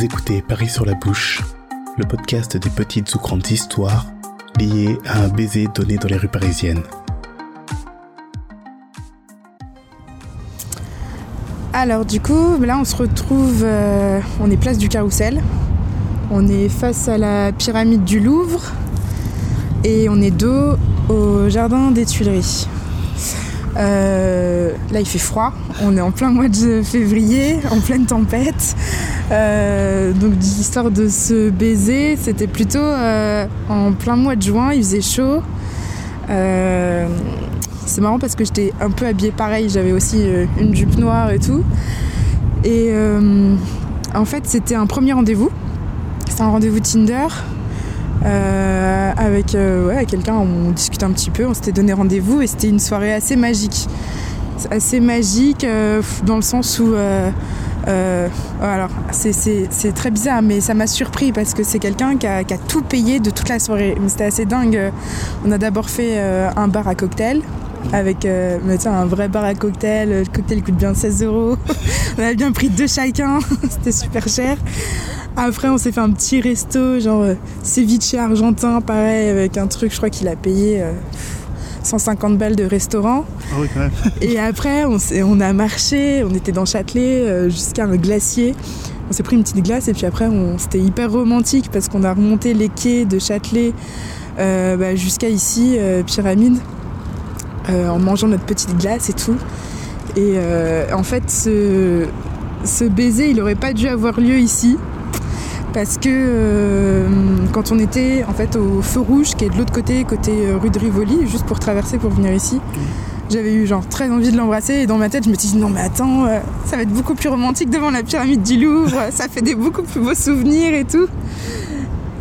Vous écoutez Paris sur la bouche, le podcast des petites ou grandes histoires liées à un baiser donné dans les rues parisiennes. Alors du coup, là on se retrouve, euh, on est place du Carrousel, on est face à la pyramide du Louvre et on est dos au jardin des Tuileries. Euh, là il fait froid, on est en plein mois de février, en pleine tempête. Euh, donc l'histoire de ce baiser, c'était plutôt euh, en plein mois de juin, il faisait chaud. c'est marrant parce que j'étais un peu habillée pareil, j'avais aussi une jupe noire et tout. Et en fait c'était un premier rendez-vous, c'était un rendez-vous Tinder. Euh, avec ouais, quelqu'un, on discute un petit peu, on s'était donné rendez-vous et c'était une soirée assez magique. Assez magique euh, dans le sens où. Euh, alors, c'est très bizarre, mais ça m'a surpris parce que c'est quelqu'un qui a, tout payé de toute la soirée. C'était assez dingue. On a d'abord fait un bar à cocktail avec mais un vrai bar à cocktail. Le cocktail coûte bien 16 euros. on a bien pris deux chacun. C'était super cher. Après, on s'est fait un petit resto, genre euh, ceviche argentin, pareil, avec un truc, je crois qu'il a payé 150 euh, balles de restaurant. Ah oui, quand même. Et après, on, on, a marché, on était dans Châtelet euh, jusqu'à un glacier. On s'est pris une petite glace et puis après, c'était hyper romantique parce qu'on a remonté les quais de Châtelet bah, jusqu'à ici, Pyramide, en mangeant notre petite glace et tout. Et en fait, ce, ce baiser, il n'aurait pas dû avoir lieu ici parce que euh, quand on était en fait au feu rouge qui est de l'autre côté, côté euh, rue de Rivoli, juste pour traverser pour venir ici, j'avais eu genre très envie de l'embrasser et dans ma tête je me suis dit non mais attends, euh, ça va être beaucoup plus romantique devant la pyramide du Louvre, ça fait des beaucoup plus beaux souvenirs et tout.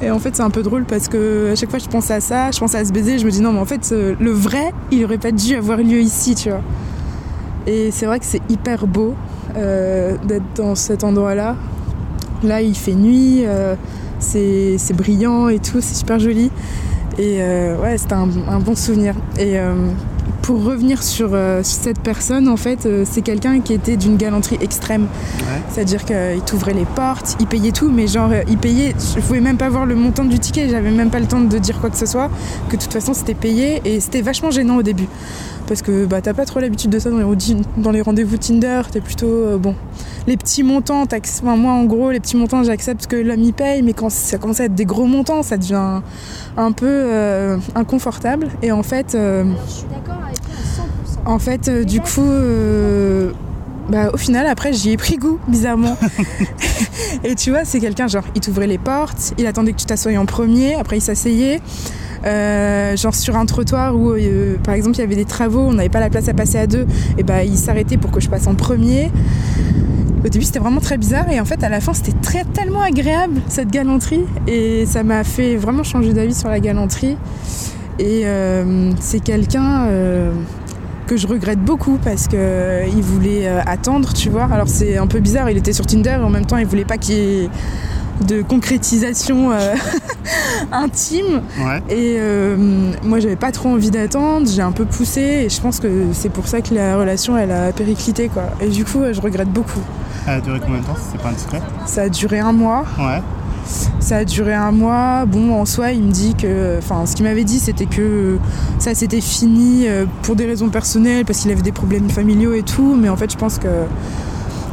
Et en fait c'est un peu drôle parce que à chaque fois je pense à ça, je pense à ce baiser, je me dis non mais en fait le vrai il aurait pas dû avoir lieu ici tu vois. Et c'est vrai que c'est hyper beau d'être dans cet endroit là Là, il fait nuit, euh, c'est brillant et tout, c'est super joli. Et euh, ouais, c'était un, bon souvenir. Et euh, pour revenir sur, cette personne, en fait, c'est quelqu'un qui était d'une galanterie extrême. C'est-à-dire qu'il t'ouvrait les portes, il payait tout, mais genre, il payait. Je pouvais même pas voir le montant du ticket, j'avais même pas le temps de dire quoi que ce soit, que de toute façon, c'était payé. Et c'était vachement gênant au début. Parce que bah, t'as pas trop l'habitude de ça dans les, rendez-vous Tinder, t'es plutôt. bon les petits montants, enfin, moi en gros, les petits montants, j'accepte que l'homme y paye, mais quand ça commence à être des gros montants, ça devient un peu euh, inconfortable. Et en fait, euh, en fait, euh, du coup, bah, au final, après, j'y ai pris goût, bizarrement. et tu vois, c'est quelqu'un, genre, il t'ouvrait les portes, il attendait que tu t'assoies en premier, après il s'asseyait. genre sur un trottoir où par exemple il y avait des travaux, on n'avait pas la place à passer à deux, et bah il s'arrêtait pour que je passe en premier. Au début, c'était vraiment très bizarre et en fait, à la fin, c'était très tellement agréable cette galanterie et ça m'a fait vraiment changer d'avis sur la galanterie. Et euh, c'est quelqu'un euh, que je regrette beaucoup parce qu'il euh, voulait attendre, tu vois. Alors c'est un peu bizarre, il était sur Tinder et en même temps, il voulait pas qu'il y ait de concrétisation intime. Et moi, j'avais pas trop envie d'attendre, j'ai un peu poussé et je pense que c'est pour ça que la relation, elle a périclité, quoi. Et du coup, je regrette beaucoup. Ça a duré combien de temps c'est pas indiscret? Ça a duré un mois. Ouais. Ça a duré un mois. Bon, en soi, il me dit que. Enfin, ce qu'il m'avait dit, c'était que ça s'était fini euh, pour des raisons personnelles, parce qu'il avait des problèmes familiaux et tout. Mais en fait, je pense que.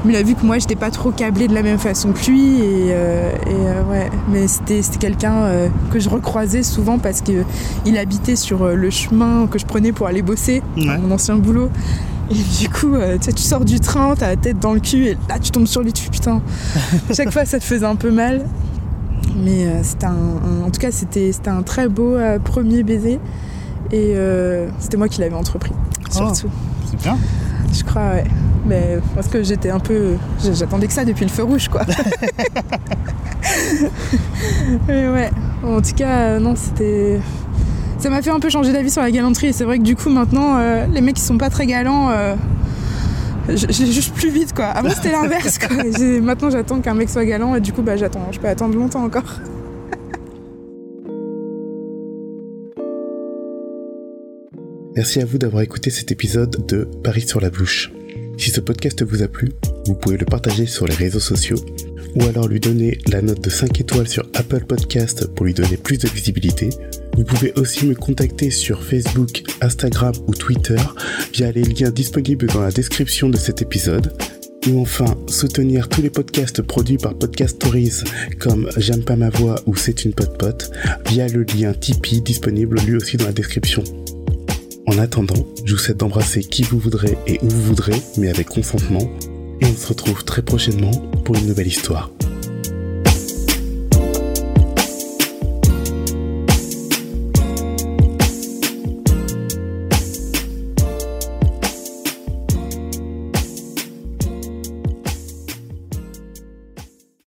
Il a vu que moi, j'étais pas trop câblée de la même façon que lui. Et, euh, euh, ouais. Mais c'était quelqu'un que je recroisais souvent parce qu'il habitait sur le chemin que je prenais pour aller bosser, mon ancien boulot. Et du coup, euh, tu sors du train, t'as la tête dans le cul, et là tu tombes sur lui, tu putain. Chaque fois, ça te faisait un peu mal. Mais euh, c'était un, en tout cas, c'était un très beau euh, premier baiser. Et c'était moi qui l'avais entrepris, surtout. Oh, c'est bien. Je crois, ouais. Mais parce que j'étais un peu. J'attendais que ça depuis le feu rouge, quoi. Mais ouais. En tout cas, non, c'était ça m'a fait un peu changer d'avis sur la galanterie. Et c'est vrai que du coup, maintenant, euh, les mecs qui sont pas très galants, euh, je, juge plus vite quoi. Avant, c'était l'inverse quoi. Maintenant, j'attends qu'un mec soit galant et du coup, bah, j'attends. Je peux attendre longtemps encore. Merci à vous d'avoir écouté cet épisode de Paris sur la bouche. Si ce podcast vous a plu, vous pouvez le partager sur les réseaux sociaux ou alors lui donner la note de 5 étoiles sur Apple Podcast pour lui donner plus de visibilité. Vous pouvez aussi me contacter sur Facebook, Instagram ou Twitter via les liens disponibles dans la description de cet épisode. Ou enfin, soutenir tous les podcasts produits par Podcast Stories comme J'aime pas ma voix ou C'est une pote pote via le lien Tipeee disponible lui aussi dans la description. En attendant, je vous souhaite d'embrasser qui vous voudrez et où vous voudrez, mais avec consentement. Et on se retrouve très prochainement pour une nouvelle histoire.